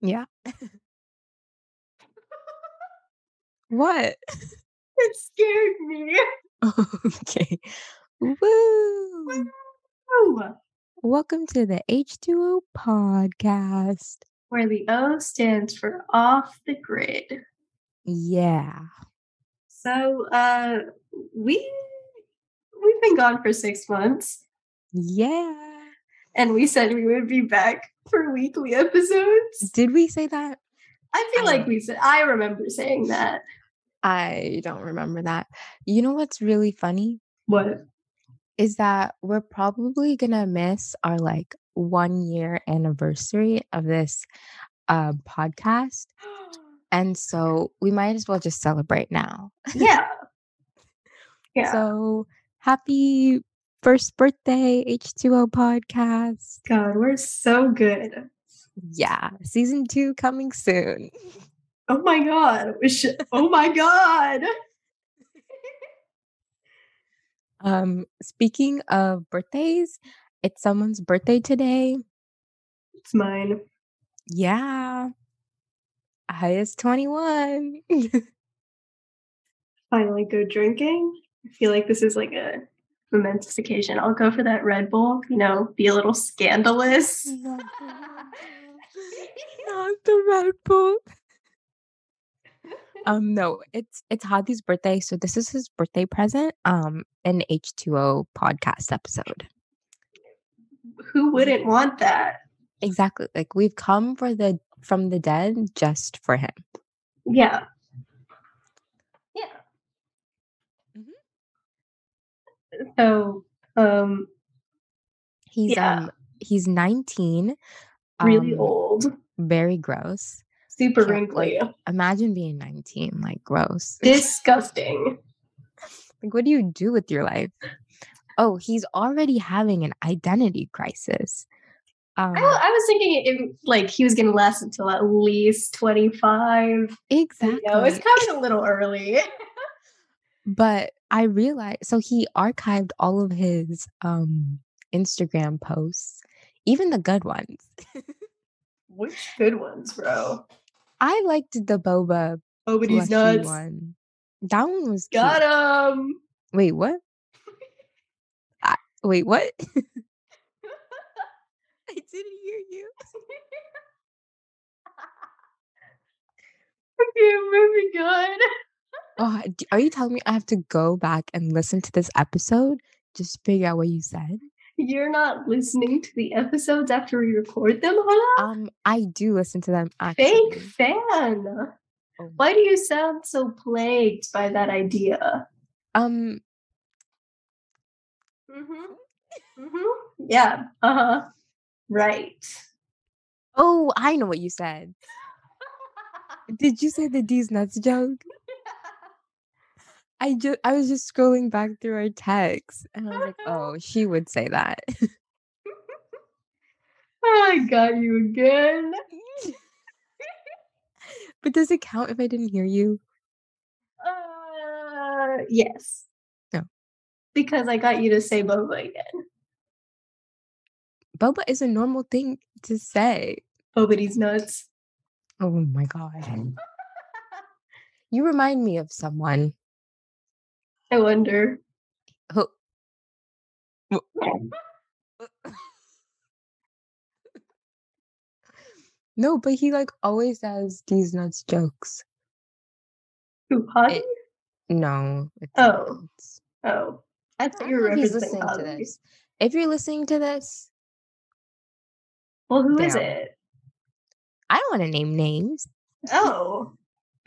Yeah. What? It scared me. Okay. Woo! Woo! Welcome to the H2O podcast. Where the O stands for off the grid. Yeah. So uh we we've been gone for six months Yeah. And we said we would be back for weekly episodes. Did we say that? I feel I like we said I remember saying that. I don't remember that. You know what's really funny? What? Is that we're probably gonna miss our like one year anniversary of this uh podcast. And so we might as well just celebrate now. yeah. Yeah. So happy first birthday, H2O podcast. God, we're so good. Yeah, season two coming soon. Oh my god. Oh my god. Um, speaking of birthdays, it's someone's birthday today. It's mine. Yeah. I is 21. Finally go drinking. I feel like this is like a momentous occasion. I'll go for that Red Bull, you know, be a little scandalous. Not the Red Bull. Um, no, it's it's Hadi's birthday, so this is his birthday present. Um, an H2O podcast episode. Who wouldn't want that? Exactly. Like we've come for the from the dead just for him. Yeah. So, um, He's Yeah. um he's 19. really um, old, Very gross. super can't, wrinkly, Imagine being 19, like gross. disgusting. Like what do you do with your life? Oh, he's already having an identity crisis. Um, I, I was thinking it, like he was going to last until at least 25. exactly. You know, it's coming a little early. but I realized so he archived all of his um Instagram posts, even the good ones. Which good ones, bro? I liked the boba Oh, but he's nuts. one. That one was cute. Got him. Wait, what? I, wait, what? I didn't hear you. Okay, moving on. Oh, are you telling me I have to go back and listen to this episode just to figure out what you said? You're not listening to the episodes after we record them, Hannah? Um, I do listen to them Fake fan. Oh. Why do you sound so plagued by that idea? Um, Mm-hmm. Mm-hmm. Yeah. Uh-huh. Right. oh, I know what you said. Did you say the D's nuts joke? I just I was just scrolling back through our texts and I was like, oh, she would say that. I got you again. but does it count if I didn't hear you? Uh, yes. No. Because I got you to say boba again. Boba is a normal thing to say. Boba's nuts. Oh my god. You remind me of someone I wonder. who No, but he like always does these nuts jokes. Who, Hadi? It- No. it's Oh. not. It's- Oh. I I thought don't you were know if he's referencing listening to this. If you're listening to this, Well, who is Damn. it? I don't want to name names. Oh.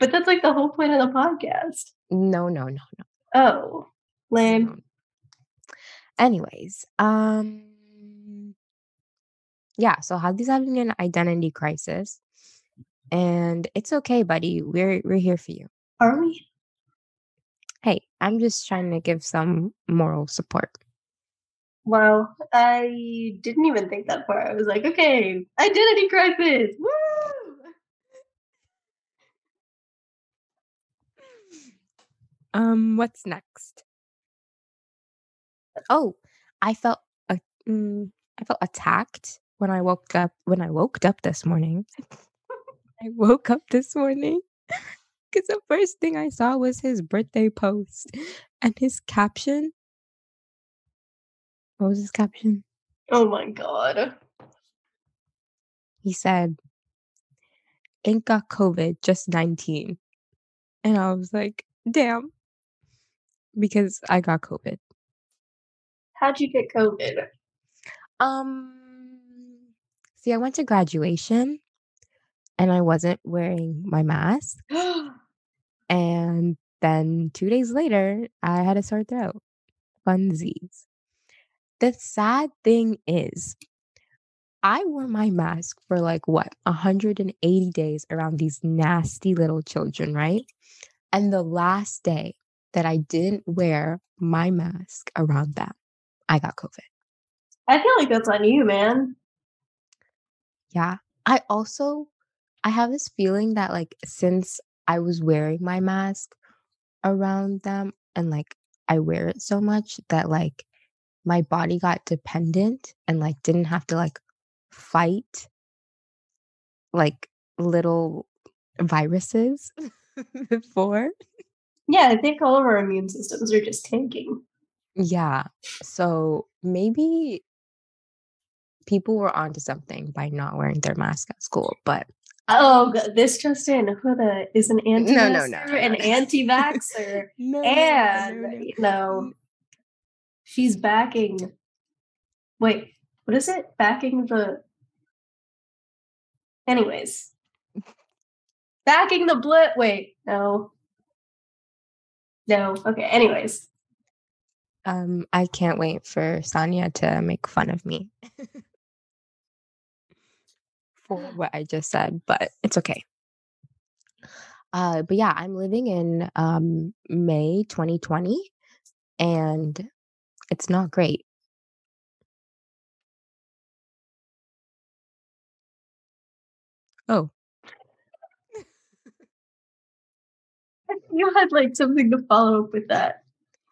But that's like the whole point of the podcast. No, no, no, no. Oh. Lame. Anyways, um yeah, so Hadi's having an identity crisis. And it's okay, buddy. We're we're here for you. Are we? Hey, I'm just trying to give some moral support. Wow. I didn't even think that far. I was like, okay, identity crisis. Woo! Um, what's next? Oh, I felt a, mm, I felt attacked when I woke up when I woke up this morning. I woke up this morning because the first thing I saw was his birthday post and his caption. What was his caption? Oh my god. He said, Ain't got COVID, just 19. And I was like, damn. Because I got COVID. How'd you get COVID? Um see I went to graduation and I wasn't wearing my mask. And then two days later, I had a sore throat. Funsies. The sad thing is, I wore my mask for like what, 180 days around these nasty little children, right? And the last day that I didn't wear my mask around them, I got COVID. I feel like that's on you, man. Yeah. I also I have this feeling that like since I was wearing my mask around them and like I wear it so much that like my body got dependent and like didn't have to like fight like little viruses before. Yeah, I think all of our immune systems are just tanking. Yeah. So maybe people were onto something by not wearing their mask at school, but Oh, this just in. Huda is an anti no, no, no, an anti vaxxer. no, and, no, no. you know, she's backing. Wait, what is it? Backing the. Anyways. Backing the blit. Wait, no. No. Okay, anyways. Um, I can't wait for Sanya to make fun of me for what I just said, but it's okay. Uh, but yeah, I'm living in um May 2020 and it's not great. Oh, You had like something to follow up with that.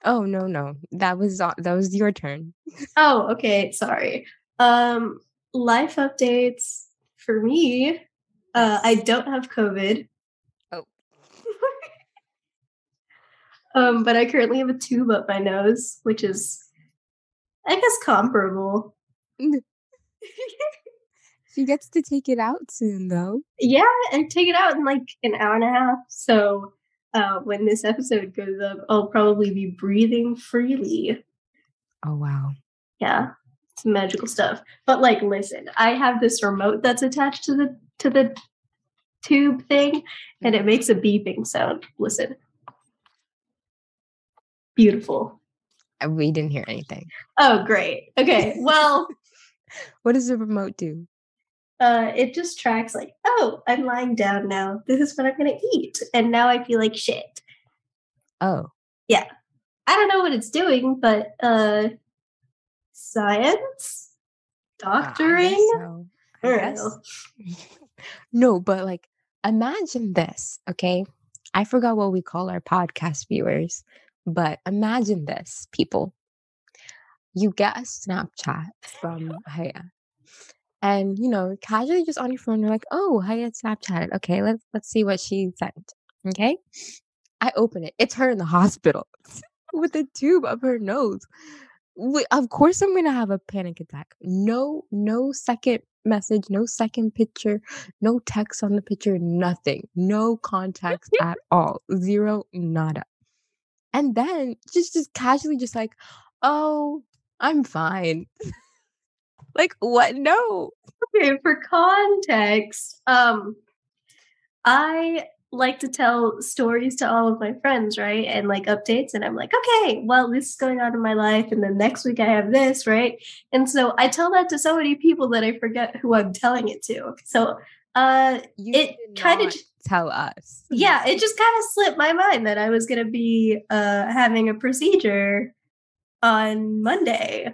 oh no, no. That was that was your turn. Oh, okay. Sorry. Um, life updates for me. Uh, I don't have COVID. Oh. um, but I currently have a tube up my nose, which is, I guess, comparable. She gets to take it out soon though. yeah, and take it out in like an hour and a half. So uh, when this episode goes up, I'll probably be breathing freely. Oh wow. Yeah, some magical stuff. But like, listen, I have this remote that's attached to the to the tube thing, and it makes a beeping sound. Listen, beautiful. Uh, We didn't hear anything. Oh, great. Okay, well, What does the remote do? Uh, it just tracks like, oh, I'm lying down now. This is what I'm gonna eat, and now I feel like shit. Oh, Yeah. I don't know what it's doing, but uh, science, uh, I doctoring. so. I I don't guess. know. no, but like imagine this, okay? I forgot what we call our podcast viewers, but imagine this, people. You get a Snapchat from Haya. And you know, casually just on your phone, you're like, oh, Haya Snapchatted. Okay, let's let's see what she sent. Okay. I open it. It's her in the hospital with a tube up her nose. Of course I'm gonna have a panic attack. No, no second message, no second picture, no text on the picture, nothing. No context at all. Zero, nada. And then just just casually just like, oh, I'm fine. Like what? No. Okay, for context, um, I like to tell stories to all of my friends, right? And like updates, and I'm like, okay, well, this is going on in my life, and then next week I have this, right? And so I tell that to so many people that I forget who I'm telling it to. So, uh, You It kinda tell us. yeah, it just kind of slipped my mind that I was gonna be uh having a procedure on Monday.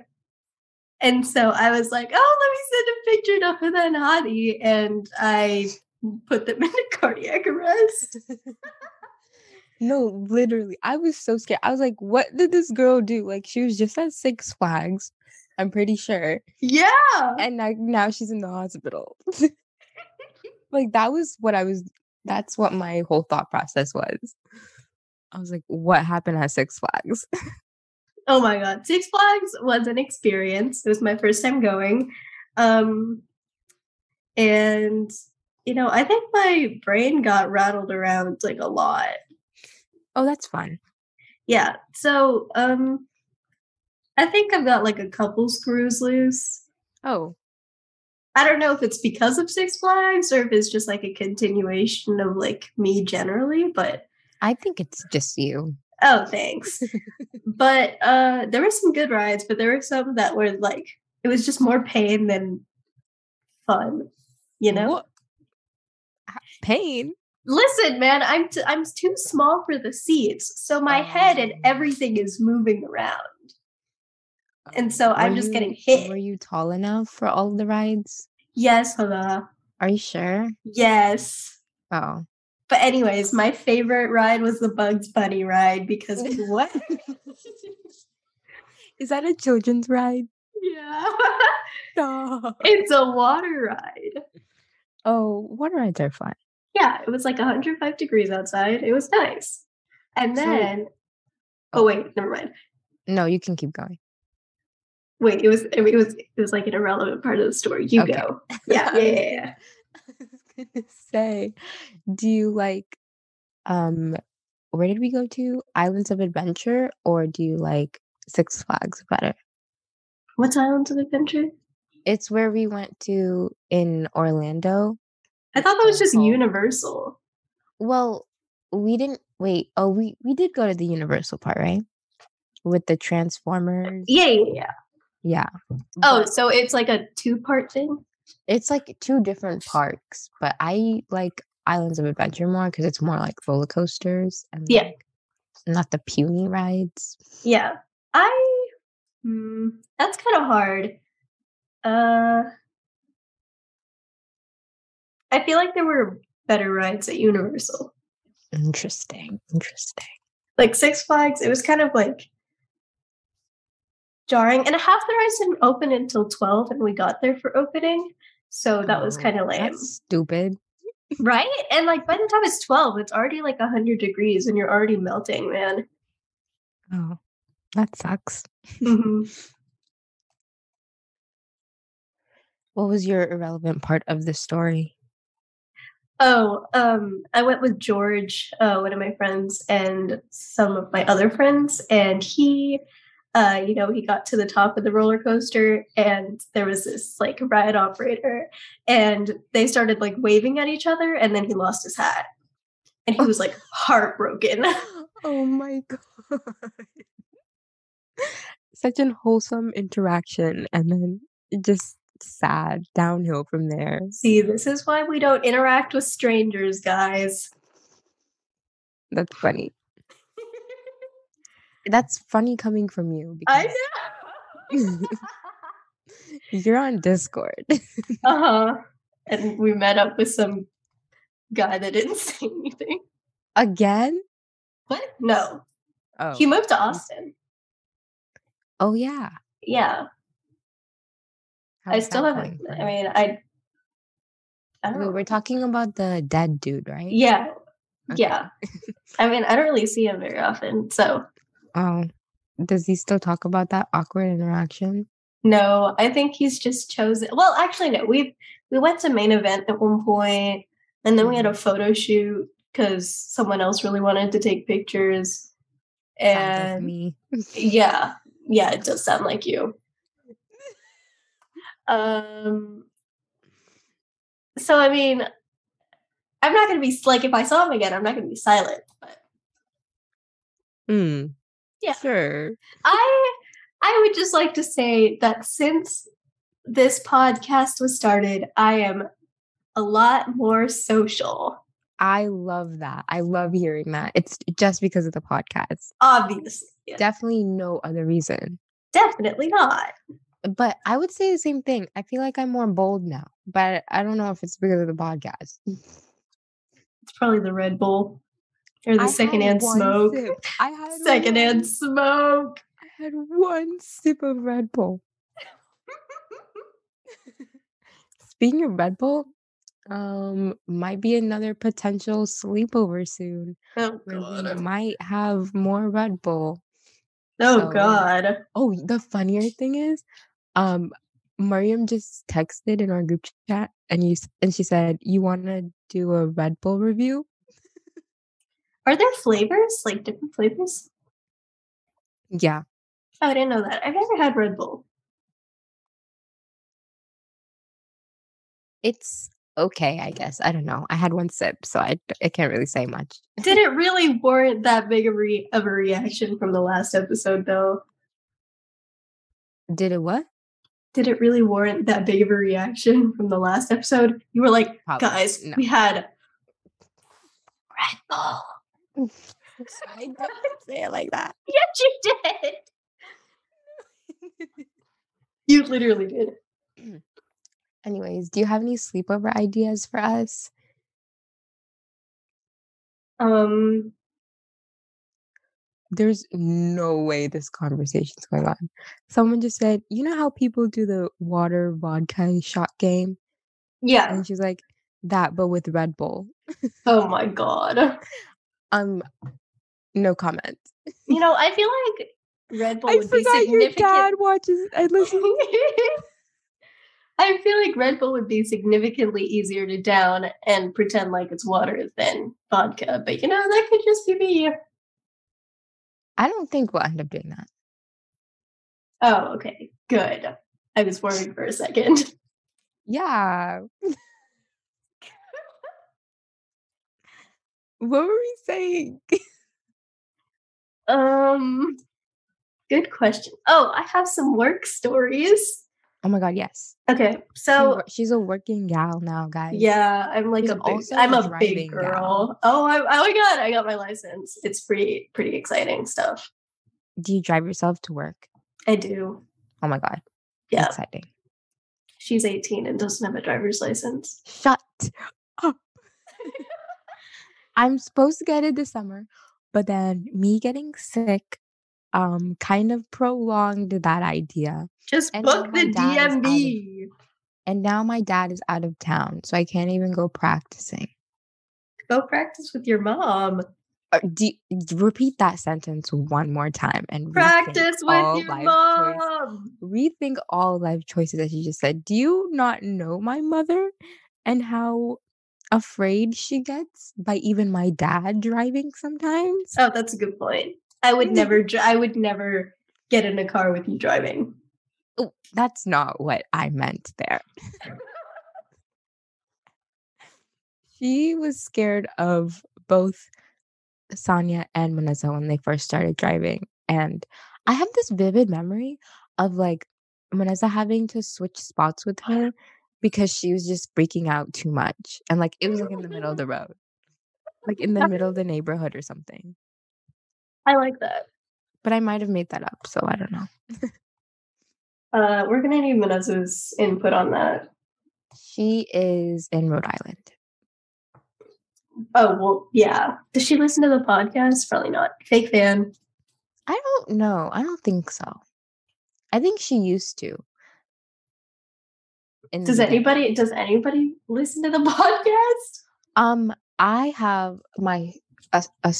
And so I was like, oh, let me send a picture to Huda and Hadi. And I put them into cardiac arrest. No, literally. I was so scared. I was like, what did this girl do? Like she was just at Six Flags, I'm pretty sure. Yeah. And now, now she's in the hospital. like that was what I was that's what my whole thought process was. I was like, what happened at Six Flags? Oh my god, Six Flags was an experience. It was my first time going. Um and you know, I think my brain got rattled around like a lot. oh, that's fun. Yeah. So, um I think I've got like a couple screws loose. Oh, I don't know if it's because of Six Flags or if it's just like a continuation of like me generally, but I think it's just you. Oh, thanks. but uh there were some good rides, but there were some that were like it was just more pain than fun, you know? What? Pain. Listen, man, I'm t- I'm too small for the seats, so my head and Oh. everything is moving around. And so Were I'm just you- getting hit. Were you tall enough for all the rides? Yes, Hala. Are you sure? Yes. Oh. But anyways, my favorite ride was the Bugs Bunny ride because What? Is that a children's ride? yeah, No. it's a water ride. Oh, water rides are fun. Yeah, it was like 105 degrees outside. It was nice. And So- then, oh. oh wait, never mind. No, you can keep going. Wait, it was it was it was like an irrelevant part of the story. You Okay. go. Yeah, yeah, yeah, yeah. I was gonna say, do you like um where did we go to? Islands of Adventure or do you like Six Flags better? What's Islands of Adventure? It's where we went to in Orlando. I thought that was just Oh. Universal. Well, we didn't wait. Oh, we we did go to the Universal part, right? With the Transformers. Yeah, yeah, yeah. Yeah. Oh, so it's like a two part thing. It's like two different parks, but I like Islands of Adventure more because it's more like roller coasters and Yeah. like, not the puny rides. Yeah, I. Hmm, that's kind of hard. Uh, I feel like there were better rides at Universal. Interesting. Interesting. Like Six Flags, it was kind of like jarring, and half the rides didn't open until twelve, and we got there for opening, so that was kind of lame, That's stupid. right? And like by the time it's twelve, it's already like hundred degrees, and you're already melting, man. Oh, that sucks. Mhm. What was your irrelevant part of the story? Oh, um, I went with George, uh, one of my friends, and some of my other friends, and he, uh, you know, he got to the top of the roller coaster, and there was this like ride operator, and they started like waving at each other, and then he lost his hat, and he was like heartbroken. Oh my god. Such an wholesome interaction and then just sad downhill from there. See, this is why we don't interact with strangers, guys. That's funny. That's funny coming from you I know. you're on Discord. uh huh. And we met up with some guy that didn't say anything. Again? What? No. Oh. He moved to Austin. oh yeah. Yeah. I still haven't. I mean, I. I Wait, we're talking about the dead dude, right? Yeah. Okay. Yeah. I mean, I don't really see him very often. So, Oh. Does he still talk about that awkward interaction? no, I think he's just chosen. Well, actually, no. We we went to main event at one point, and then we had a photo shoot because someone else really wanted to take pictures. And me. yeah, yeah, it does sound like you. Um. So I mean, I'm not gonna be like if I saw him again, I'm not gonna be silent. But Hmm. Yeah. Sure. I I would just like to say that since this podcast was started, I am a lot more social. I love that. I love hearing that. It's just because of the podcast. Obviously, Definitely no other reason. definitely not. But I would say the same thing. I feel like I'm more bold now, but I don't know if it's because of the podcast. It's probably the Red Bull or the I secondhand smoke. sip. I had Secondhand one- smoke. I had one sip of Red Bull. Speaking of Red Bull, Um, might be another potential sleepover soon Oh god. might have more Red Bull. Oh So, god. oh, the funnier thing is, um, Mariam just texted in our group chat and you and she said, "You want to do a Red Bull review?" Are there flavors? Like different flavors? Yeah, Oh, I didn't know that. I've never had Red Bull. it's okay, I guess. I don't know. I had one sip, so I I can't really say much. Did it really warrant that big of a, re- of a reaction from the last episode, though? Did it what? Did it really warrant that big of a reaction from the last episode? You were like, Probably guys, no. we had Red Bull. I didn't say it like that. Yes, you did. You literally did. Anyways, do you have any sleepover ideas for us? Um, There's no way this conversation's going on. Someone just said, "You know how people do the water vodka shot game?" yeah. And she's like, "That, but with Red Bull." Oh my god. Um, no comment. You know, I feel like Red Bull I would be forgot your dad watches. I listen. I feel like Red Bull would be significantly easier to down and pretend like it's water than vodka. But you know, that could just be me. I don't think we'll end up doing that. Oh, okay. Good. I was worried for a second. Yeah. What were we saying? Um good question. Oh, I have some work stories. Oh my god, yes. Okay. So she's a working gal now, guys. yeah, I'm like She's a big also I'm a a big girl. gal. Oh, I, oh my god, I got my license. It's pretty pretty exciting stuff. Do you drive yourself to work? I do. Oh my god. Yeah. Exciting. She's 18 and doesn't have a driver's license. Shut up. I'm supposed to get it this summer, but then me getting sick um kind of prolonged that idea. Just And book the out of- And now my dad is out of town, so I can't even go practicing. Go practice with your mom. Uh, do, repeat that sentence one more time and Practice with your choice- mom. rethink all life choices that you just said. Do you not know my mother and how afraid she gets by even my dad driving sometimes? Oh, that's a good point. I would never I would never get in a car with you driving. Oh, that's not what I meant there. she was scared of both Sonia and Manessa when they first started driving. And I have this vivid memory of like Manessa having to switch spots with her because she was just freaking out too much. And like it was like in the middle of the road, like in the middle of the neighborhood or something. I like that. But I might have made that up. So I don't know. Uh, we're gonna need Vanessa's input on that. She is in Rhode Island. Oh well, yeah. Does she listen to the podcast? Probably not. Fake fan. I don't know. I don't think so. I think she used to. In Does anybody? Does anybody listen to the podcast? Um, I have my a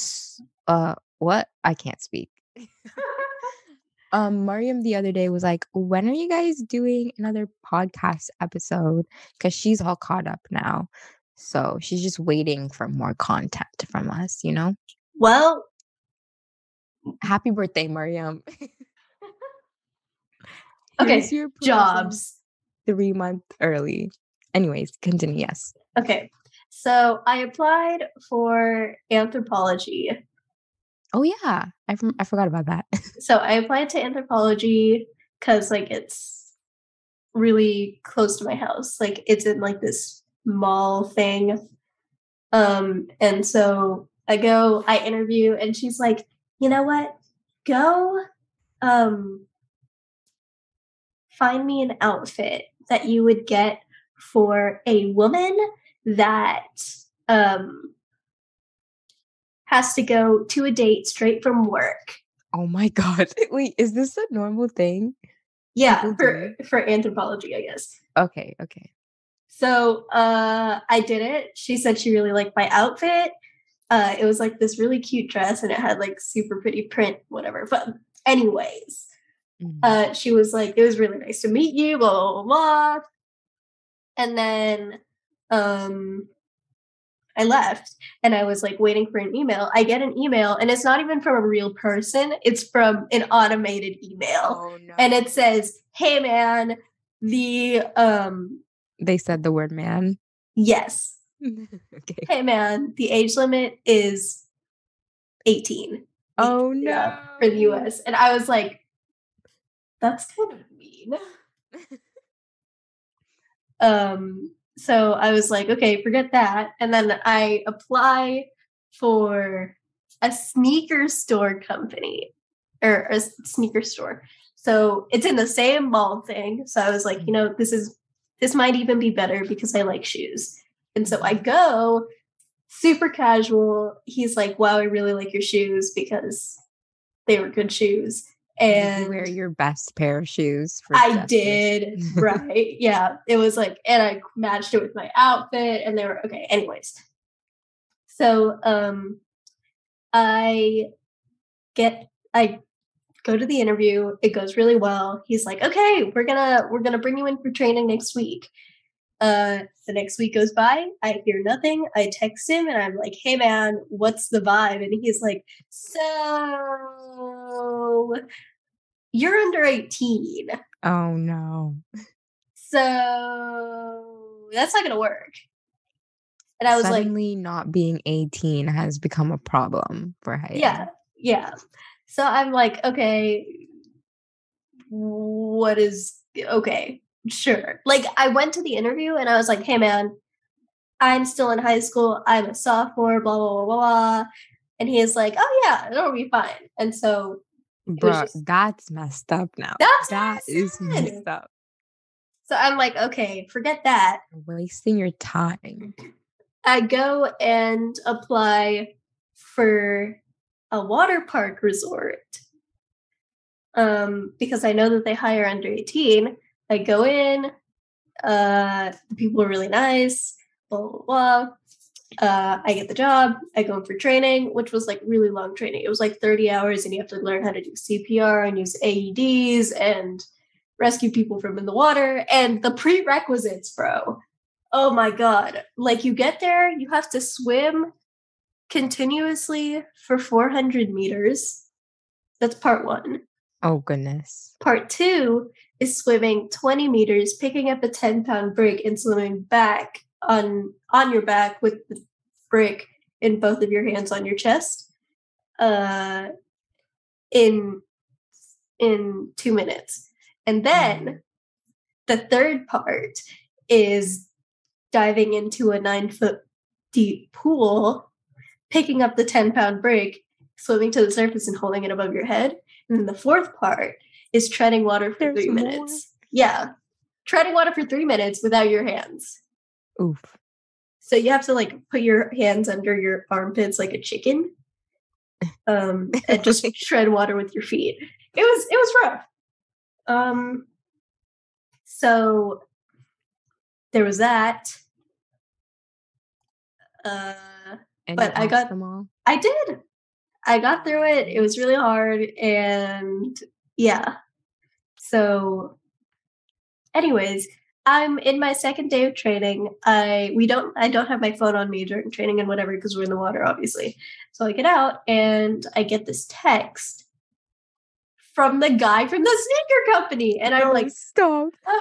uh what I can't speak. um, Mariam the other day was like, "When are you guys doing another podcast episode?" Because she's all caught up now, so she's just waiting for more content from us. You know. Well, Happy birthday, Mariam. Okay, Here's your present jobs. Three months early. Anyways, continue. Yes. Okay. So I applied for Anthropologie. Oh yeah, I from- I forgot about that. So I applied to Anthropologie because like it's really close to my house. Like it's in like this mall thing. Um, and so I go, I interview, and she's like, you know what? Go um find me an outfit that you would get for a woman that um has to go to a date straight from work. oh my god. Wait, is this a normal thing? Yeah, People for for Anthropologie, I guess. Okay, okay. So uh, I did it. She said she really liked my outfit. Uh, it was like this really cute dress and it had like super pretty print, whatever. But, anyways, Mhm. uh, she was like, it was really nice to meet you, blah, blah, blah, blah. And then um, I left and I was like waiting for an email. I get an email and it's not even from a real person, it's from an automated email. Oh no. And it says, hey man, the, um, they said the word man. yes, okay. hey man, the age limit is 18. Oh no. For the US. And I was like, that's kind of mean. Um, so I was like, okay, forget that. And then I apply for a sneaker store company or a sneaker store. So it's in the same mall thing. So I was like, you know, this is this might even be better because I like shoes. And so I go super casual. He's like, wow, I really like your shoes because they were good shoes. And you wear your best pair of shoes for I did, right? Yeah. It was like, and I matched it with my outfit, and they were okay. Anyways, so um, I get, I go to the interview. It goes really well. He's like, okay, we're gonna, we're gonna bring you in for training next week. Uh, the next week goes by. I hear nothing. I text him and I'm like, hey man, what's the vibe? And he's like, so you're under 18. Oh no. So that's not gonna work. And I was like, Suddenly not being 18 has become a problem for Hayat. yeah, yeah. So I'm like, okay, what is okay, sure. Like I went to the interview and I was like, hey man, I'm still in high school, I'm a sophomore, blah blah blah blah. blah. And he is like, oh yeah, it'll be fine. And so Bruh, just- that's messed up now. That's That is messed up. so I'm like, okay, forget that. You're Wasting your time. I go and apply for a water park resort. Um, because I know that they hire under 18. I go in, uh, the people are really nice, blah, blah, blah. Uh, I get the job, I go in for training, which was like really long training. It was like 30 hours, and you have to learn how to do CPR and use AEDs and rescue people from in the water and the prerequisites, bro oh my god like you get there you have to swim continuously for 400 meters that's part one Oh goodness. part two is swimming 20 meters picking up a 10 pound brick and swimming back on on your back with the brick in both of your hands on your chest uh in in two minutes and then the third part is diving into a nine foot deep pool, picking up the 10 pound brick, swimming to the surface and holding it above your head. And then the fourth part is treading water for There's three more? minutes. Yeah. Treading water for three minutes without your hands. Oof. So you have to like put your hands under your armpits like a chicken. Um and just tread water with your feet. It was it was rough. Um so there was that. Uh And But I got- them all. I did. I got through it. It was really hard and yeah. So anyways, I'm in my second day of training. I we don't I don't have my phone on me during training and whatever because we're in the water obviously. So I get out and I get this text from the guy from the sneaker company and I'm like stop.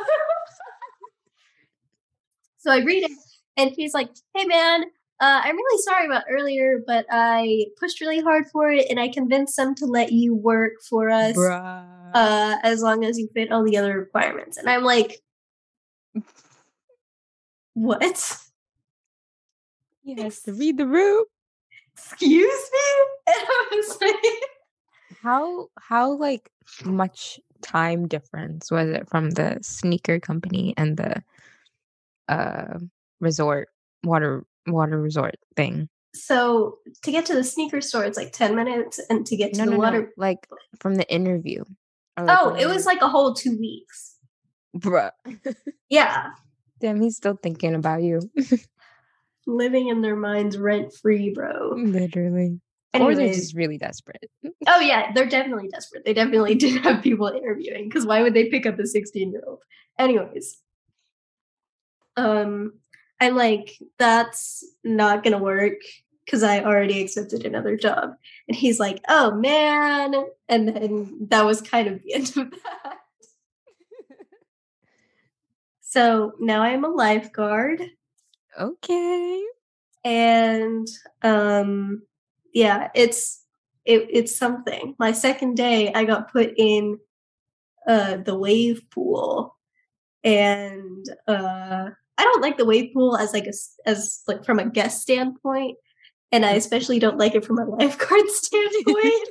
so I read it, and he's like, "Hey, man, uh, I'm really sorry about earlier, but I pushed really hard for it, and I convinced them to let you work for us uh, as long as you fit all the other requirements." And I'm like, "What? he has to read the room. Excuse me?" And I was like, How how like much time difference was it from the sneaker company and the uh resort water water resort thing? "So to get to the sneaker store, it's like ten minutes, and to get to No, the no, water." no. Like from the interview. Like, Oh, it was like a whole two weeks. bruh. Yeah. Damn, he's still thinking about you. Living in their minds rent free, bro. Literally. Or they're just really desperate. Oh yeah, they're definitely desperate. They definitely did have people interviewing because why would they pick up a 16 year old? Anyways, um, I'm like, that's not gonna work because I already accepted another job. And he's like, oh man, and then that was kind of the end of that. So now I'm a lifeguard, Okay. and um, yeah, it's it, it's something. My second day, I got put in uh, the wave pool, and uh, I don't like the wave pool as like a as like from a guest standpoint, and I especially don't like it from a lifeguard standpoint.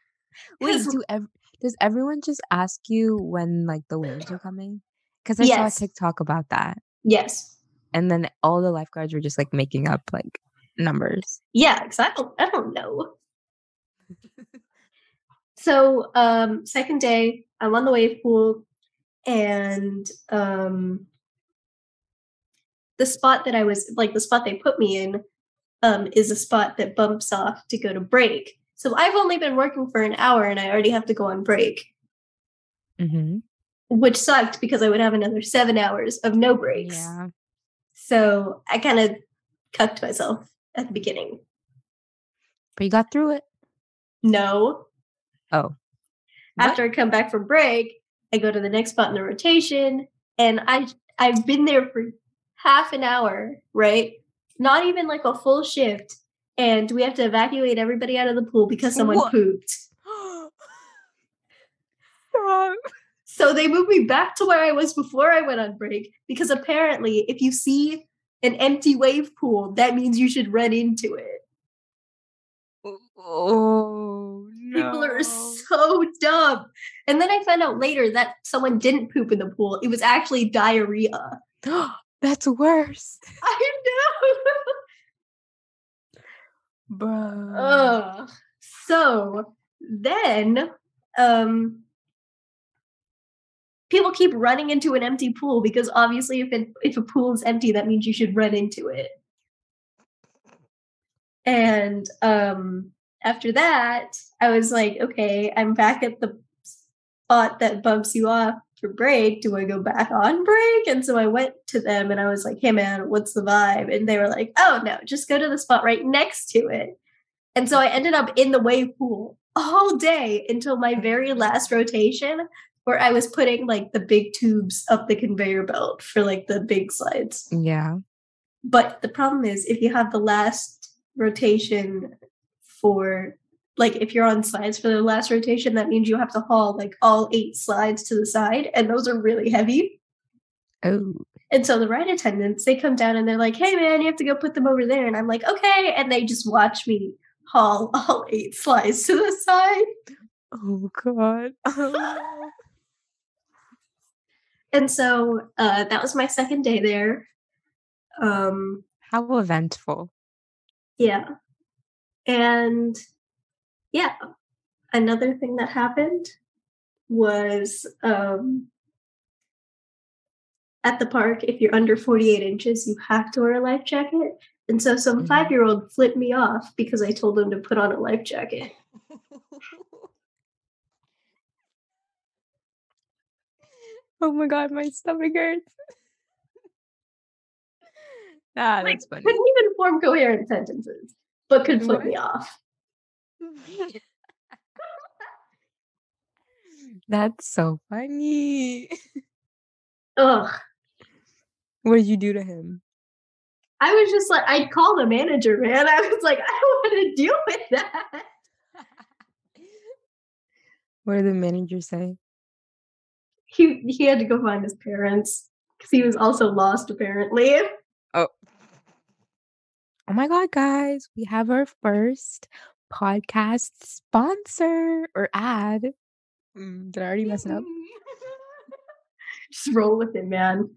Wait, do ev- does everyone just ask you when like the waves are coming? Because I saw a TikTok about that, yes, and then all the lifeguards were just like making up like numbers. yeah, because I don't I don't know. so um second day i'm on the wave pool and um the spot that i was like the spot they put me in um is a spot that bumps off to go to break so i've only been working for an hour and i already have to go on break Mm-hmm. which sucked because i would have another seven hours of no breaks Yeah. so i kind of cucked myself at the beginning But you got through it. no Oh. What? after I come back from break, I go to the next spot in the rotation, and I I've been there for half an hour, right? Not even like a full shift, and we have to evacuate everybody out of the pool because someone What? pooped. Stop. So they moved me back to where I was before I went on break because apparently, if you see an empty wave pool, that means you should run into it. Oh no. People are so dumb. And then I found out later that someone didn't poop in the pool. It was actually diarrhea. That's worse. I know. Bro. Ugh. So then, um, people keep running into an empty pool because obviously, if it, if a pool is empty, that means you should run into it. And um, after that, I was like, okay, I'm back at the spot that bumps you off for break. Do I go back on break? And so I went to them and I was like, hey man, what's the vibe? And they were like, oh no, just go to the spot right next to it. And so I ended up in the wave pool all day until my very last rotation, where I was putting like the big tubes up the conveyor belt for like the big slides. Yeah. But the problem is, if you have the last rotation for like if you're on slides for the last rotation, that means you have to haul like all eight slides to the side, and those are really heavy. Oh. And so the ride attendants, they come down and they're like, "Hey man, you have to go put them over there." And I'm like, "Okay," and they just watch me haul all eight slides to the side. Oh god. Oh. And so uh, that was my second day there. Um, How eventful. yeah, and yeah, another thing that happened was um, at the park. If you're under 48 inches, you have to wear a life jacket. And so some Mhm. five year old flipped me off because I told him to put on a life jacket. oh my god, my stomach hurts. ah, Like, funny. couldn't even form coherent sentences, but could flip me off. That's so funny. Ugh. What did you do to him? I was just like, I'd call the manager, man. I was like, I don't want to deal with that. What did the manager say? He he had to go find his parents because he was also lost apparently. Oh Oh my god, guys, we have our first podcast sponsor or ad. Mm, did I already mess it up? Just roll with it, man.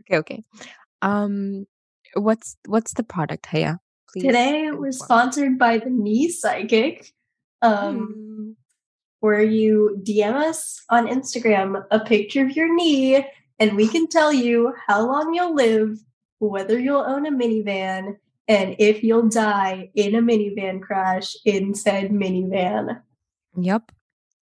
Okay, okay. Um, what's what's the product, Haya? Please. Today we're sponsored by the Knee Psychic, um, Ooh. where you DM us on Instagram a picture of your knee and we can tell you how long you'll live, whether you'll own a minivan, and if you'll die in a minivan crash in said minivan. Yep.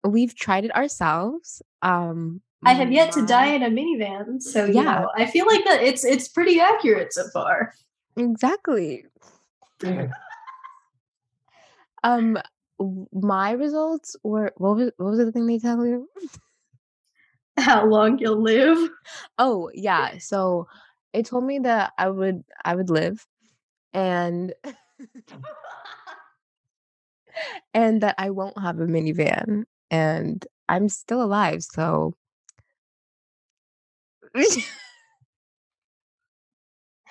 We've tried it ourselves. Um I have yet to die in a minivan, so Yeah. know, I feel like that it's it's pretty accurate so far. Exactly. Um my results were what was what was the thing they tell you? How long you'll live? Oh, yeah. So it told me that I would I would live and and that I won't have a minivan and I'm still alive, so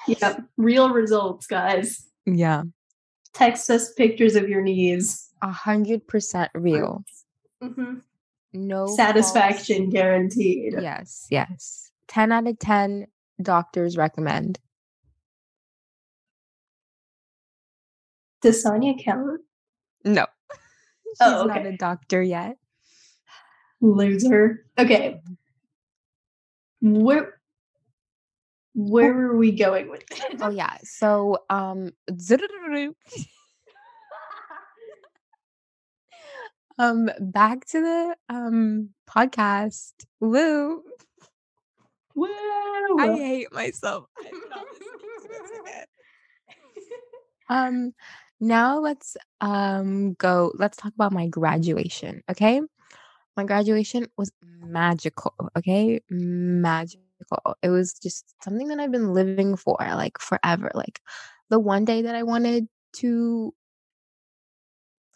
Yep, real results, guys. yeah, Text us pictures of your knees. a hundred percent real. Mhm. No false- Satisfaction guaranteed. Yes, yes. Ten out of ten doctors recommend. Does Sonia count? No. She's Oh, not a doctor yet. Loser. Okay. Where where were we going with this? Oh yeah. So um um back to the um podcast. Woo. Woo! I hate myself. I'm not listening to this again. Um now let's um go let's talk about my graduation, okay? My graduation was magical, okay? Magical. It was just something that I've been living for like forever. Like the one day that I wanted to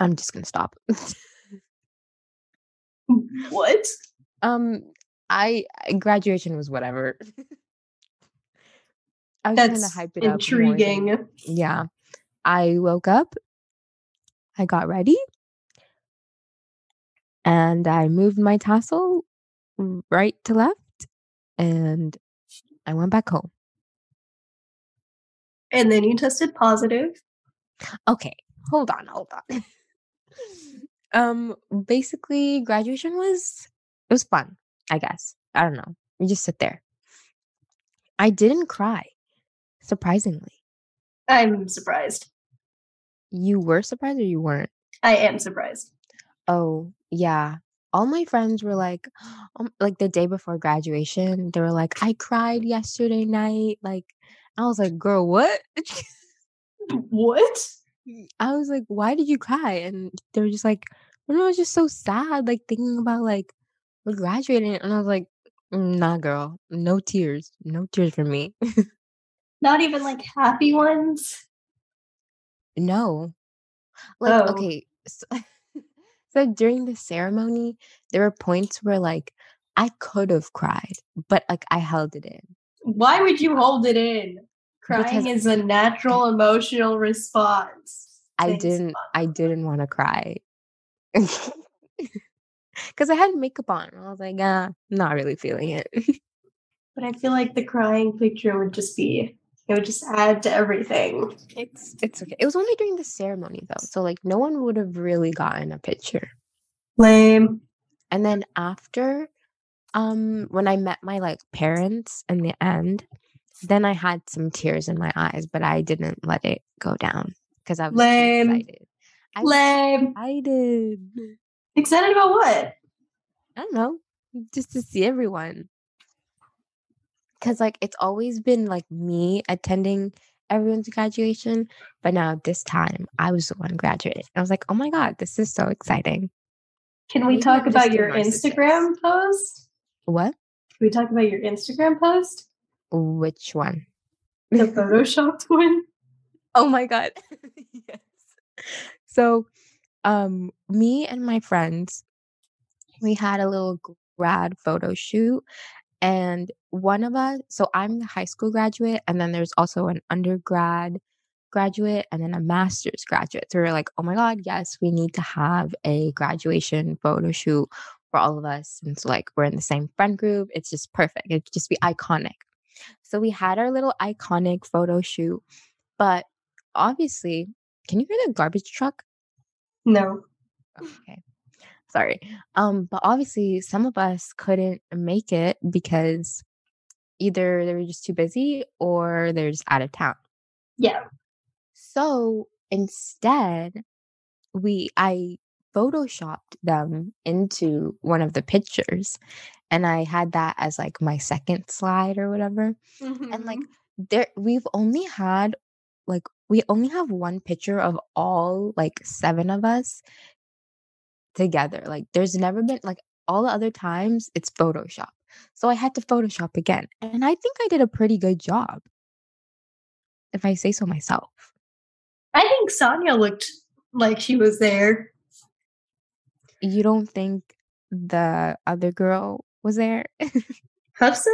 I'm just going to stop. what? um I graduation was whatever. I was trying to That's hype it up. than- intriguing. yeah. I woke up, I got ready, and I moved my tassel right to left, and I went back home. And then you tested positive. Okay, hold on, hold on. um, basically, graduation was it was fun. I guess I don't know. You just sit there. I didn't cry, surprisingly. I'm surprised. You were surprised or you weren't? I am surprised. Oh, yeah. All my friends were like, um, like the day before graduation, they were like, I cried yesterday night. Like, I was like, girl, what? What? I was like, why did you cry? And they were just like, no, I was just so sad, like thinking about like we're graduating. And I was like, "Mm, nah, girl, no tears, no tears for me. Not even like happy ones. No. Like, Oh. okay. So, so during the ceremony, there were points where like I could have cried, but like I held it in. Why would you hold it in? Crying Because- is a natural emotional response. I Thanks, didn't Mom. I didn't want to cry. Cuz I had makeup on. I was like, ah, not really feeling it. But I feel like the crying picture would just be it would just add to everything. it's it's okay. It was only during the ceremony though. So like no one would have really gotten a picture. Lame. And then after um when I met my like parents in the end, then I had some tears in my eyes, but I didn't let it go down because I was Lame. excited. I was Lame. excited. Excited about what? I don't know, just to see everyone. Cause like it's always been like me attending everyone's graduation, but now this time I was the one graduating. I was like, oh my god, this is so exciting. Can we Maybe talk about your. Instagram post? What? Can we talk about your Instagram post? Which one? The photoshopped one? Oh my god. yes. So, um, me and my friends, we had a little grad photo shoot, and one of us. So I'm the high school graduate, and then there's also an undergrad graduate, and then a master's graduate. So we we're like, oh my god, yes, we need to have a graduation photo shoot for all of us, and so like we're in the same friend group. It's just perfect. It could just be iconic. So we had our little iconic photo shoot, but obviously, can you hear the garbage truck? No. Okay. Sorry. Um, but obviously some of us couldn't make it because either they were just too busy or they're just out of town. Yeah. So instead, we I photoshopped them into one of the pictures and I had that as like my second slide or whatever. And like Mhm. there we've only had like we only have one picture of all like seven of us together. Like there's never been like all the other times it's Photoshop. So I had to Photoshop again. And I think I did a pretty good job, if I say so myself. I think Sonia looked like she was there. You don't think the other girl was there? Hafsa?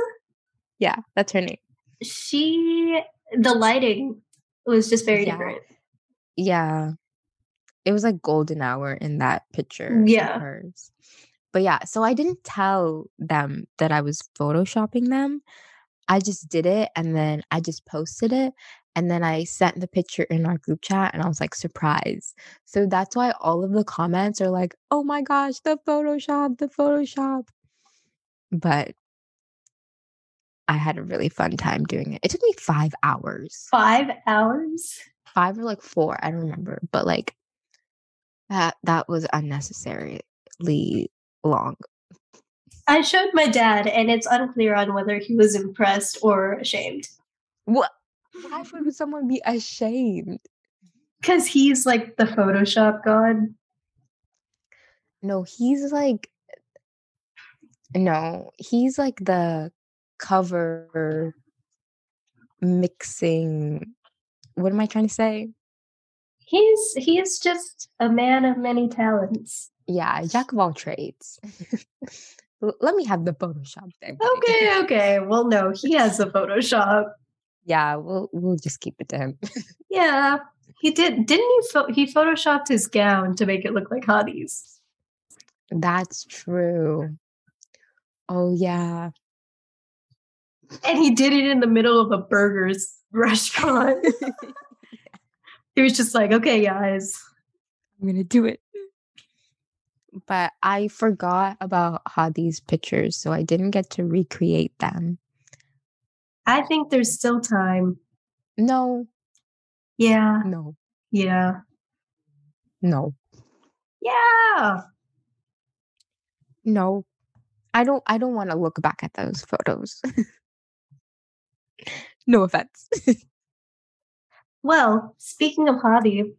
yeah, that's her name. She the lighting was just very Yeah. different. Yeah. It was like golden hour in that picture Yeah. of hers. But yeah, so I didn't tell them that I was photoshopping them. I just did it and then I just posted it and then I sent the picture in our group chat and I was like surprise. So that's why all of the comments are like, "Oh my gosh, the Photoshop, the Photoshop." But I had a really fun time doing it. It took me 5 hours. Five hours? 5 or like 4, I don't remember, but like that that was unnecessarily long. I showed my dad, and it's unclear on whether he was impressed or ashamed. What? Why would someone be ashamed? Because he's like the Photoshop god. No, he's like no, he's like the cover mixing what am I trying to say? He's he's just a man of many talents. Yeah, jack of all trades. Let me have the Photoshop thing. Okay, okay. Well, no, he has the Photoshop. Yeah, we'll we'll just keep it to him. Yeah, he did. Didn't he? Pho- he photoshopped his gown to make it look like Hadi's. That's true. Oh yeah. And he did it in the middle of a burgers restaurant. He was just like, okay, guys. I'm gonna do it. But I forgot about Hadi's pictures, so I didn't get to recreate them. I think there's still time. No, Yeah, no, yeah, no, yeah. no. I don't I don't want to look back at those photos. no offense. Well, speaking of Hadi,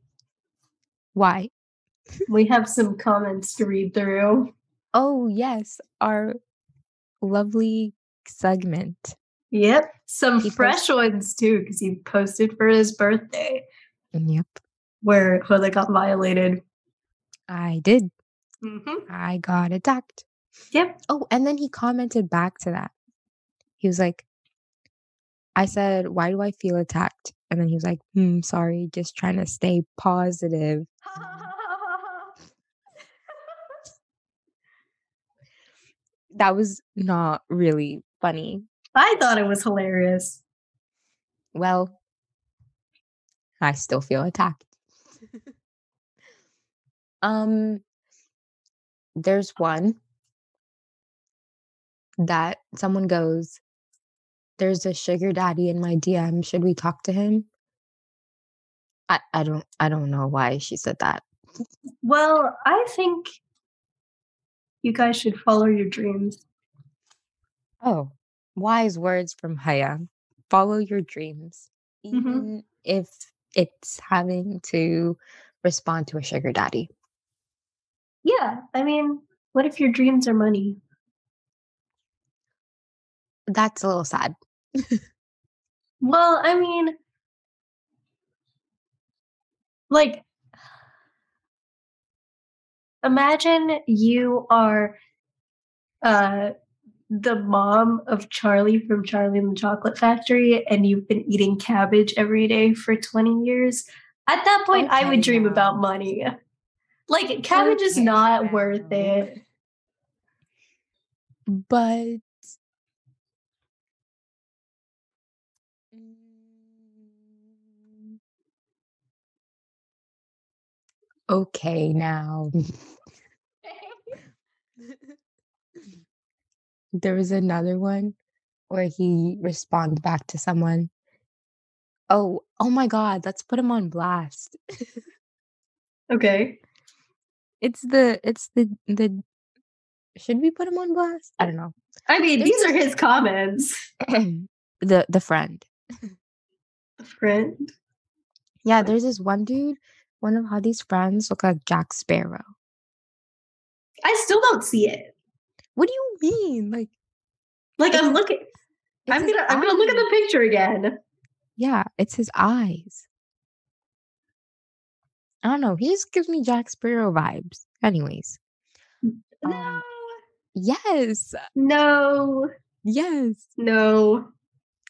Why? we have some comments to read through. Oh yes, our lovely segment. Yep, some He fresh ones too, because he posted for his birthday Yep, where Hoda got violated. I did. Mm-hmm. I got attacked. Yep. Oh, and then he commented back to that. He was like, I said, Why do I feel attacked? And then he was like, Hmm, sorry, just trying to stay positive. That was not really funny. I thought it was hilarious. Well, I still feel attacked. um, there's one that someone goes, There's a sugar daddy in my DM. Should we talk to him? I, I don't I don't know why she said that. Well, I think you guys should follow your dreams. Oh, wise words from Haya. Follow your dreams. Mhm. Even if it's having to respond to a sugar daddy. Yeah, I mean, what if your dreams are money? That's a little sad. Well, I mean, like, imagine you are uh, the mom of Charlie from Charlie and the Chocolate Factory, and you've been eating cabbage every day for 20 years. At that point, I would dream about money. Like, cabbage is not worth it. But okay now. there was another one where he responds back to someone. Oh, oh my god, let's put him on blast. Okay. It's the it's the the should we put him on blast? I don't know. I mean, There's these are his comments. the the friend. A friend. Yeah, there's this one dude, one of Hadi's friends look like Jack Sparrow. I still don't see it. What do you mean? Like Like I'm looking. I'm gonna. I'm gonna look at the picture again. Yeah, it's his eyes. I don't know. He just gives me Jack Sparrow vibes. Anyways. No. Um, Yes. No. Yes. No.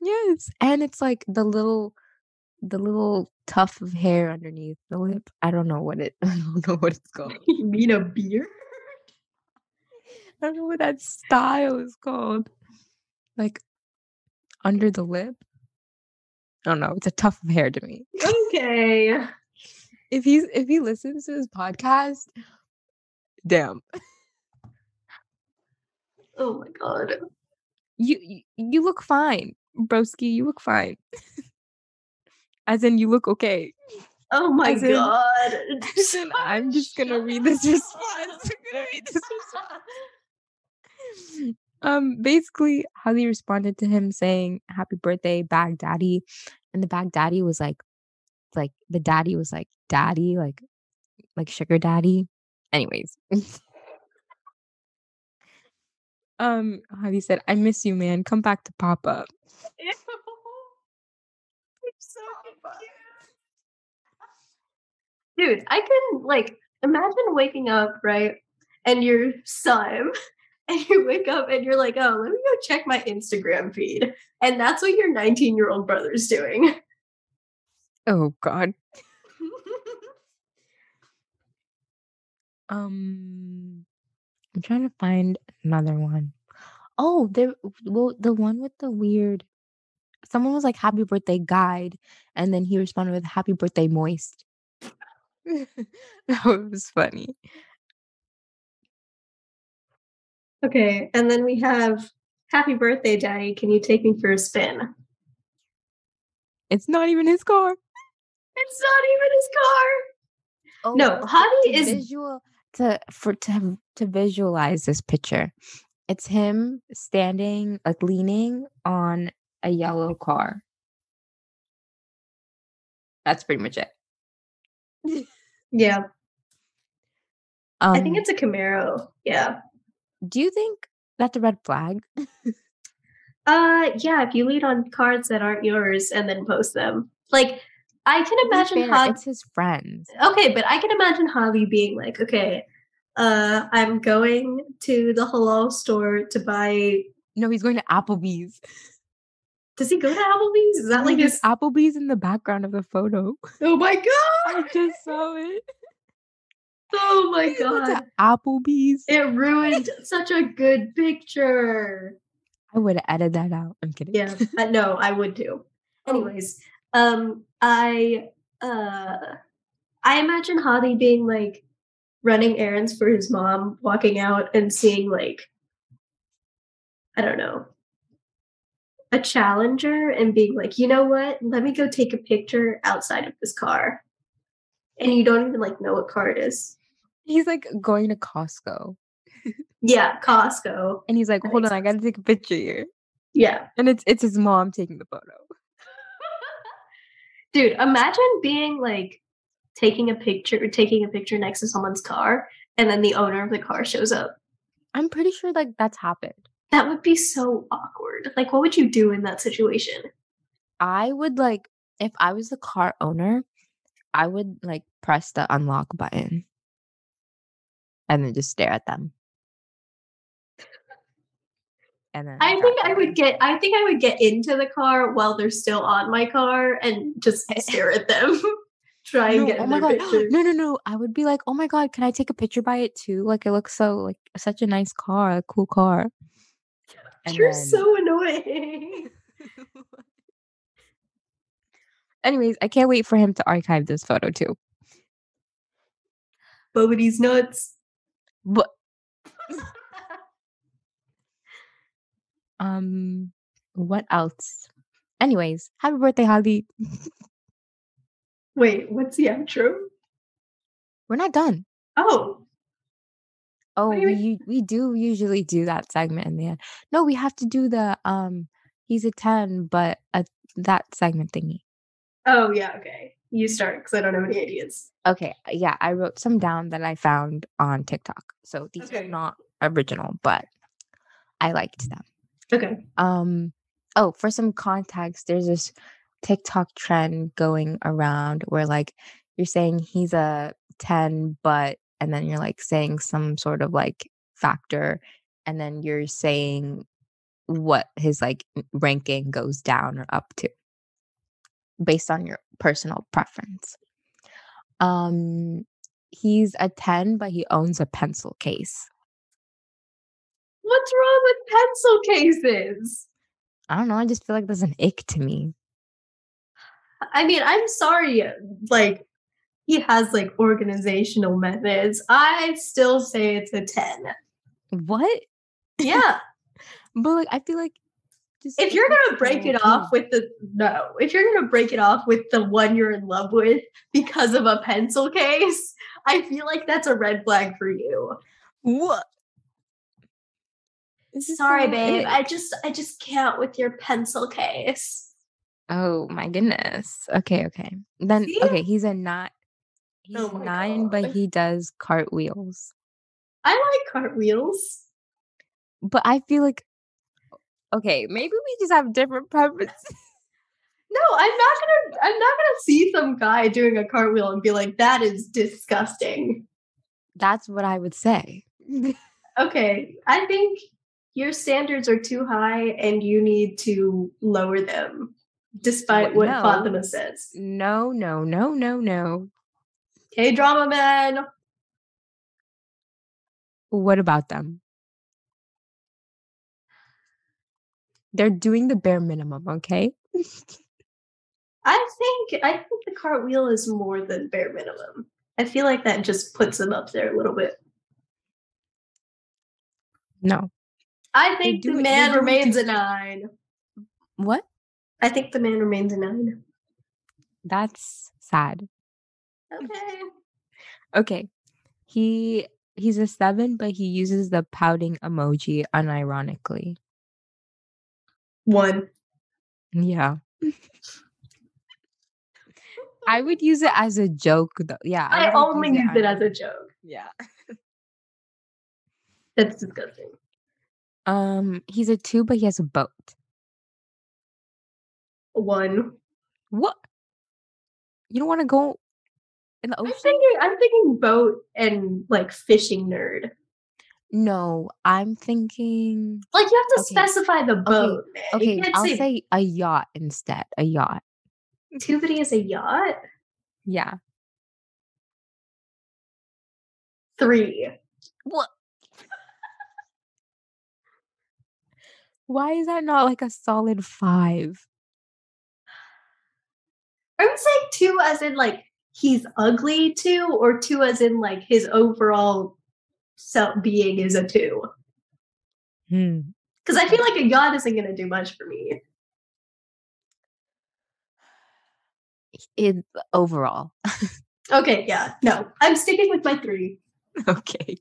Yes. And it's like the little the little tuft of hair underneath the lip. I don't know what it I don't know what it's called. You mean a beard? I don't know what that style is called. Like under the lip. I don't know. It's a tuft of hair to me. Okay. If he's if he listens to this podcast, damn. Oh my god. You you, you look fine, broski. You look fine. As in, you look okay. Oh my As god. In, I'm just gonna read this response. I'm gonna read this response. Um, basically, Holly responded to him saying, "Happy birthday, Bag Daddy," and the Bag Daddy was like, like the daddy was like, "Daddy," like, like sugar daddy. Anyways, um, Holly said, "I miss you, man. Come back to Papa." Ew. I'm so. Dude, I can like imagine waking up, right? And your son, and you wake up and you're like, oh, let me go check my Instagram feed. And that's what your 19 year old brother's doing. Oh God. Um, I'm trying to find another one. Oh, there. Well, the one with the weird. Someone was like "Happy birthday, guide," and then he responded with "Happy birthday, moist." that was funny. okay, and then we have Happy birthday, Daddy. Can you take me for a spin? It's not even his car. It's not even his car. Oh, No, to is- visual to for to to visualize this picture. It's him standing like leaning on a yellow car. That's pretty much it. Yeah, Um, I think it's a Camaro. Yeah. Do you think that's a red flag? Uh, yeah. If you lead on cards that aren't yours and then post them, like I can imagine it's his friends. Okay, but I can imagine Javi being like, okay, uh, I'm going to the halal store to buy. No, he's going to Applebee's. Does he go to Applebee's? Is that like his? Applebee's in the background of the photo. Oh my god! I just saw it. Oh my He god! Applebee's. It ruined such a good picture. I would have edited that out. I'm kidding. Yeah, uh, no, I would too. Anyways, um, I uh, I imagine Hadi being like running errands for his mom, walking out and seeing like I don't know a challenger and being like, you know what? Let me go take a picture outside of this car, and you don't even like know what car it is. He's like going to Costco. Yeah, Costco. And he's like, hold on, I gotta take a picture here. Yeah. And it's it's his mom taking the photo. Dude, imagine being like taking a picture taking a picture next to someone's car and then the owner of the car shows up. I'm pretty sure like that's happened. That would be so awkward. Like what would you do in that situation? I would like if I was the car owner, I would like press the unlock button and then just stare at them. And then I think I would get I think I would get into the car while they're still on my car and just stare at them. Try and No, get oh my god. picture. No, no, no. I would be like, oh my god, can I take a picture by it too? Like it looks so like such a nice car, a cool car. And You're then- so annoying. Anyways, I can't wait for him to archive this photo too. Bobody's nuts. But um What else? Anyways, happy birthday, Holly. Wait, what's the outro? We're not done. Oh, Oh, what do you we mean? we do usually do that segment in the end. No, we have to do the um he's a 10, but a, that segment thingy. Oh, yeah, okay. You start because I don't have any ideas. Okay, yeah, I wrote some down that I found on TikTok. So these Okay. are not original, but I liked them. Okay. Um oh, for some context, there's this TikTok trend going around where like you're saying he's a 10 but and then you're like saying some sort of like factor and then you're saying what his like ranking goes down or up to based on your personal preference. Um he's a 10 but he owns a pencil case. What's wrong with pencil cases? I don't know, I just feel like there's an ick to me. I mean, I'm sorry, like, he has like organizational methods. I still say it's a 10. What? Yeah. But like I feel like just if you're gonna break it off with the no, if you're gonna break it off with the one you're in love with because of a pencil case, I feel like that's a red flag for you. what? Sorry, so babe. I just I just can't with your pencil case. Oh my goodness. Okay, okay. Then See? okay, he's a not Oh he's Oh nine, but he does cartwheels. I like cartwheels. But I feel like okay, maybe we just have different preferences. No, I'm not gonna I'm not gonna see some guy doing a cartwheel and be like, that is disgusting. That's what I would say. Okay. I think your standards are too high and you need to lower them, despite What- what no. Fatima says. no, no, no, no, no. K drama man. What about them? They're doing the bare minimum, okay? I think I think the cartwheel is more than bare minimum. I feel like that just puts them up there a little bit. No. I think the man remains a nine. What? I think the man remains a nine. That's sad. Okay. Okay. He he's a seven, but he uses the pouting emoji unironically. One. Yeah. I would use it as a joke though. Yeah. I, like, only use it un- as a joke. Yeah. That's disgusting. Um he's a two, but he has a boat. One. What? You don't want to go in the I'm thinking I'm thinking boat and like fishing nerd. No, I'm thinking Like you have to Okay. specify the boat. You okay, I'll say, say a yacht instead. A yacht. Tubity is a yacht. Yeah. Three. What? Why is that not like a solid five? I would say two as in like he's ugly too, or two as in like his overall self being is a two. Hmm. Because I feel like a yacht isn't gonna do much for me. It overall. Okay, yeah, no. I'm sticking with my three. okay.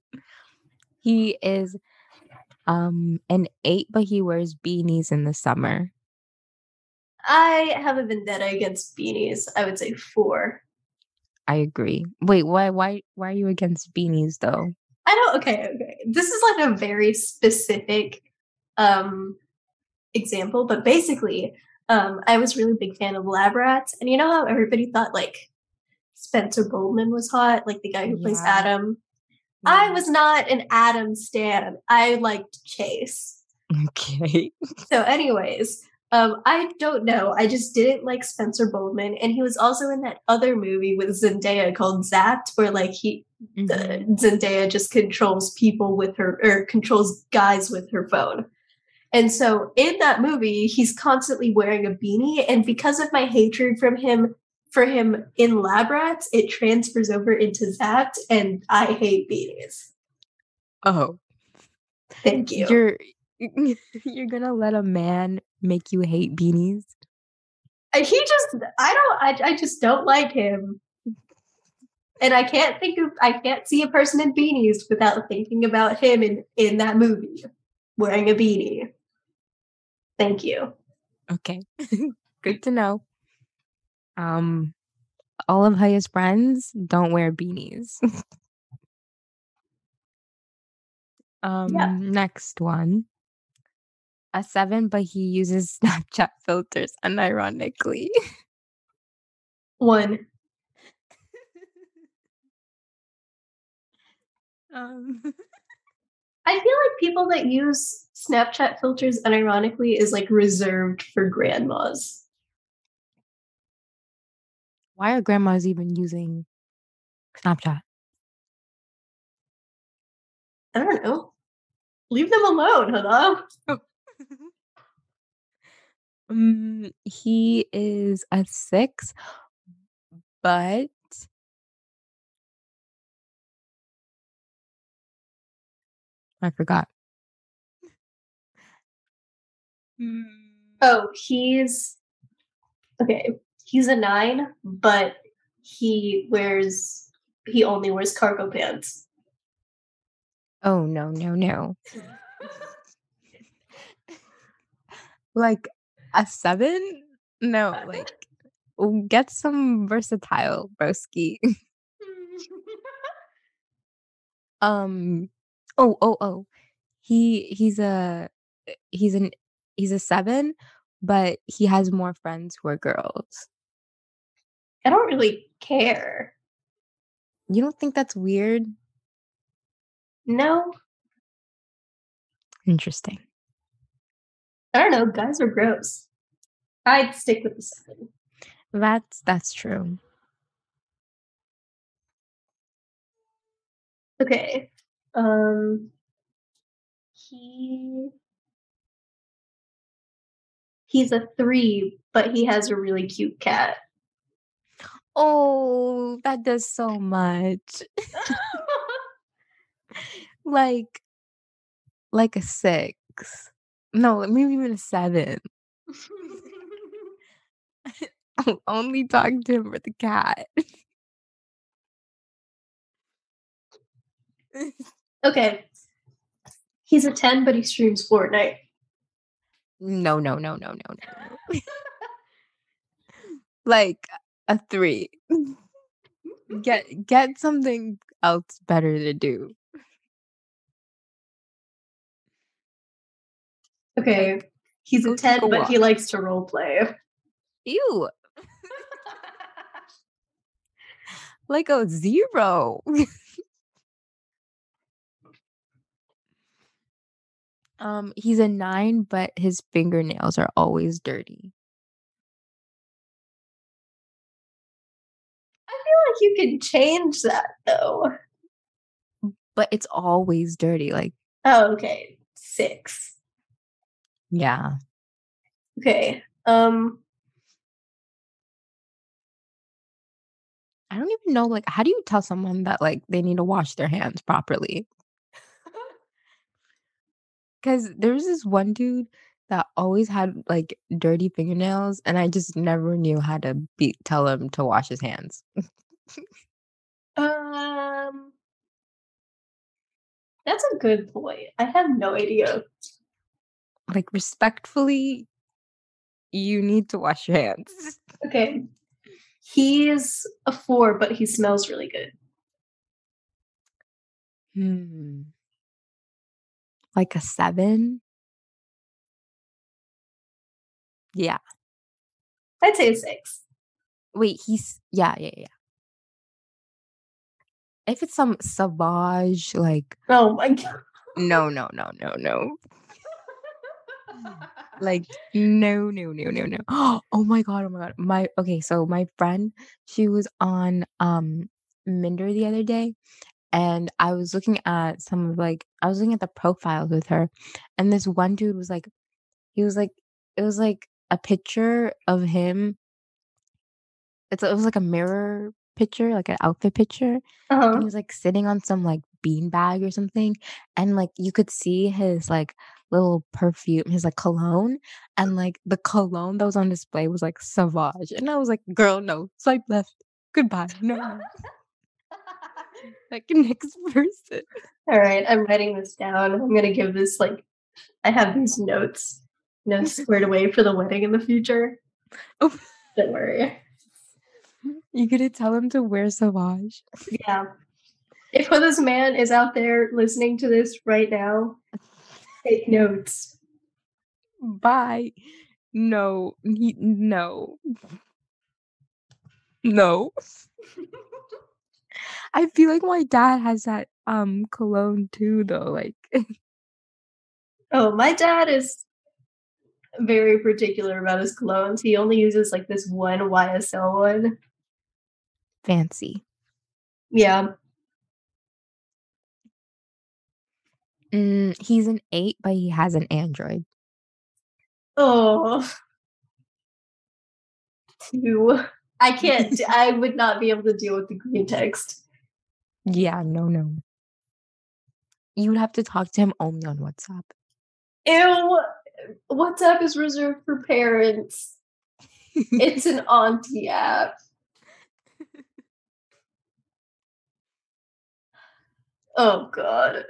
He is um an eight, but he wears beanies in the summer. I have a vendetta against beanies. I would say four. I agree. Wait, why why why are you against beanies though? I don't okay, okay. This is like a very specific um example, but basically, um, I was really big fan of lab rats, and you know how everybody thought like Spencer Boldman was hot, like the guy who plays Yeah. Adam. I was not an Adam stan. I liked Chase. okay. So, anyways, um, I don't know. I just didn't like Spencer Boldman, and he was also in that other movie with Zendaya called Zapped, where like he uh, Zendaya just controls people with her or controls guys with her phone. And so in that movie, he's constantly wearing a beanie, and because of my hatred from him for him in Lab Rats, it transfers over into Zapped, and I hate beanies. Oh, Thank you. you're You're gonna let a man make you hate beanies? And he just I don't I I just don't like him. And I can't think of I can't see a person in beanies without thinking about him in in that movie wearing a beanie. Thank you. Okay. Good to know. Um all of Haya's friends don't wear beanies. um Yeah. next one. A 7 but he uses Snapchat filters unironically. One. um I feel like people that use Snapchat filters unironically is like reserved for grandmas. why are grandmas even using Snapchat? I don't know. Leave them alone, hello? Um, he is a 6 but I forgot. Mm. Oh, he's okay. He's a nine, but he wears he only wears cargo pants. Oh no, no, no. Like a 7? No, like get some versatile, broski. Um, oh, oh, oh. He he's a he's an he's a 7, but he has more friends who are girls. I don't really care. You don't think that's weird? No, Interesting. I don't know. Guys are gross. I'd stick with the seven. That's that's true. Okay. Um he he's a three, but he has a really cute cat. Oh, that does so much. Like like a 6. No, maybe even a 7. I'll only talk to him for the cat. okay. He's a 10, but he streams Fortnite. No, no, no, no, no, no. Like a 3. Get get something else better to do. Okay. He's a 10, but he likes to role play. Ew, like a 0. Um, he's a 9, but his fingernails are always dirty. I feel like you can change that though. But it's always dirty, like Oh, okay. Six. Yeah. Okay. Um I don't even know, like, how do you tell someone that, like, they need to wash their hands properly? Because there's this one dude that always had, like, dirty fingernails, and I just never knew how to be tell him to wash his hands. um That's a good point. I have no idea. Like, respectfully, you need to wash your hands. Okay. He's a 4, but he smells really good. Hmm. Like a 7? Yeah. I'd say a 6. Wait, he's yeah, yeah, yeah. If it's some savage, like, Oh my god. no, no, no, no, no. Like, no, no, no, no, no. Oh my god, oh my god. My okay, so my friend, she was on um Minder the other day, and I was looking at some of like I was looking at the profiles with her, and this one dude was like, he was like, it was like a picture of him. It's it was like a mirror picture, like an outfit picture, and Uh-huh. he was, like, sitting on some, like, bean bag or something, and, like, you could see his, like, little perfume, his, like, cologne, and, like, the cologne that was on display was, like, Sauvage, and I was like, "Girl, no, swipe left. Goodbye. No, no." Like, next person. Alright, I'm writing this down. I'm gonna give this, like I have these notes, you know, squared away for the wedding in the future. Oh. Don't worry. You gonna tell him to wear Sauvage? Yeah. If this man is out there listening to this right now, take notes. Bye. No, he no. No. I feel like my dad has that, um, cologne too, though, like Oh, my dad is very particular about his colognes. He only uses, like, this one YSL one. Fancy. Yeah. Mm, he's an 8, but he has an Android. Oh. 2. I can't I would not be able to deal with the green text. Yeah, no, no. You would have to talk to him only on WhatsApp. Ew. WhatsApp is reserved for parents. It's an auntie app. Oh god.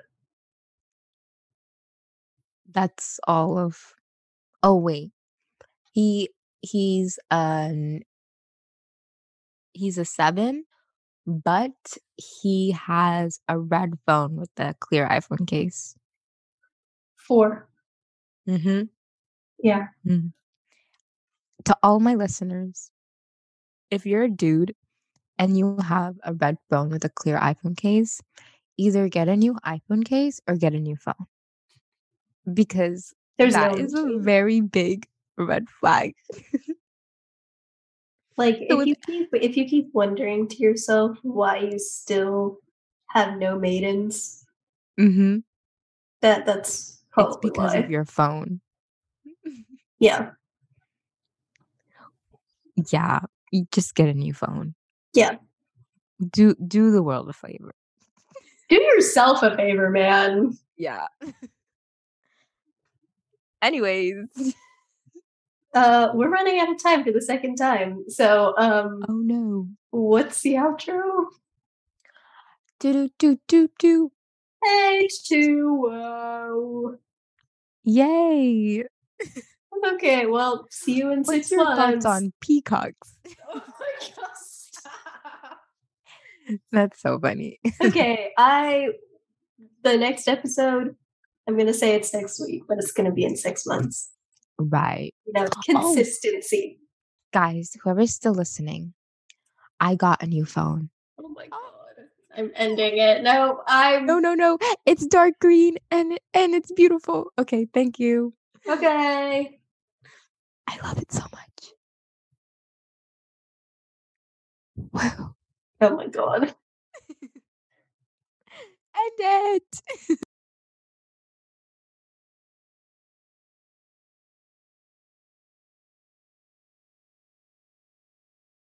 That's all of oh, wait. He he's an he's a 7, but he has a red phone with a clear iPhone case. 4. Mhm. Yeah. Mhm. To all my listeners, if you're a dude and you have a red phone with a clear iPhone case, either get a new iPhone case or get a new phone. Because There's that in is a very big red flag. Like, So if you keep if you keep wondering to yourself why you still have no maidens, Mhm. that that's It's because why. of your phone. Yeah. Yeah, you just get a new phone. Yeah. Do do the world a favor. Do yourself a favor, man. Yeah. Anyways. Uh, we're running out of time for the second time. So, um, Oh, no. what's the outro? Do do do do do. H2O. Yay. Okay, well, see you in six What's 6 your thoughts on peacocks? Oh my stop. That's so funny. Okay, I the next episode, I'm gonna say it's next week, but it's gonna be in 6 months. Right. You know, Oh. consistency. Guys, whoever's still listening, I got a new phone. Oh my god. I'm ending it. No, I'm No, no, no. It's dark green and and it's beautiful. Okay, thank you. okay. I love it so much. Wow. Oh my god. End it.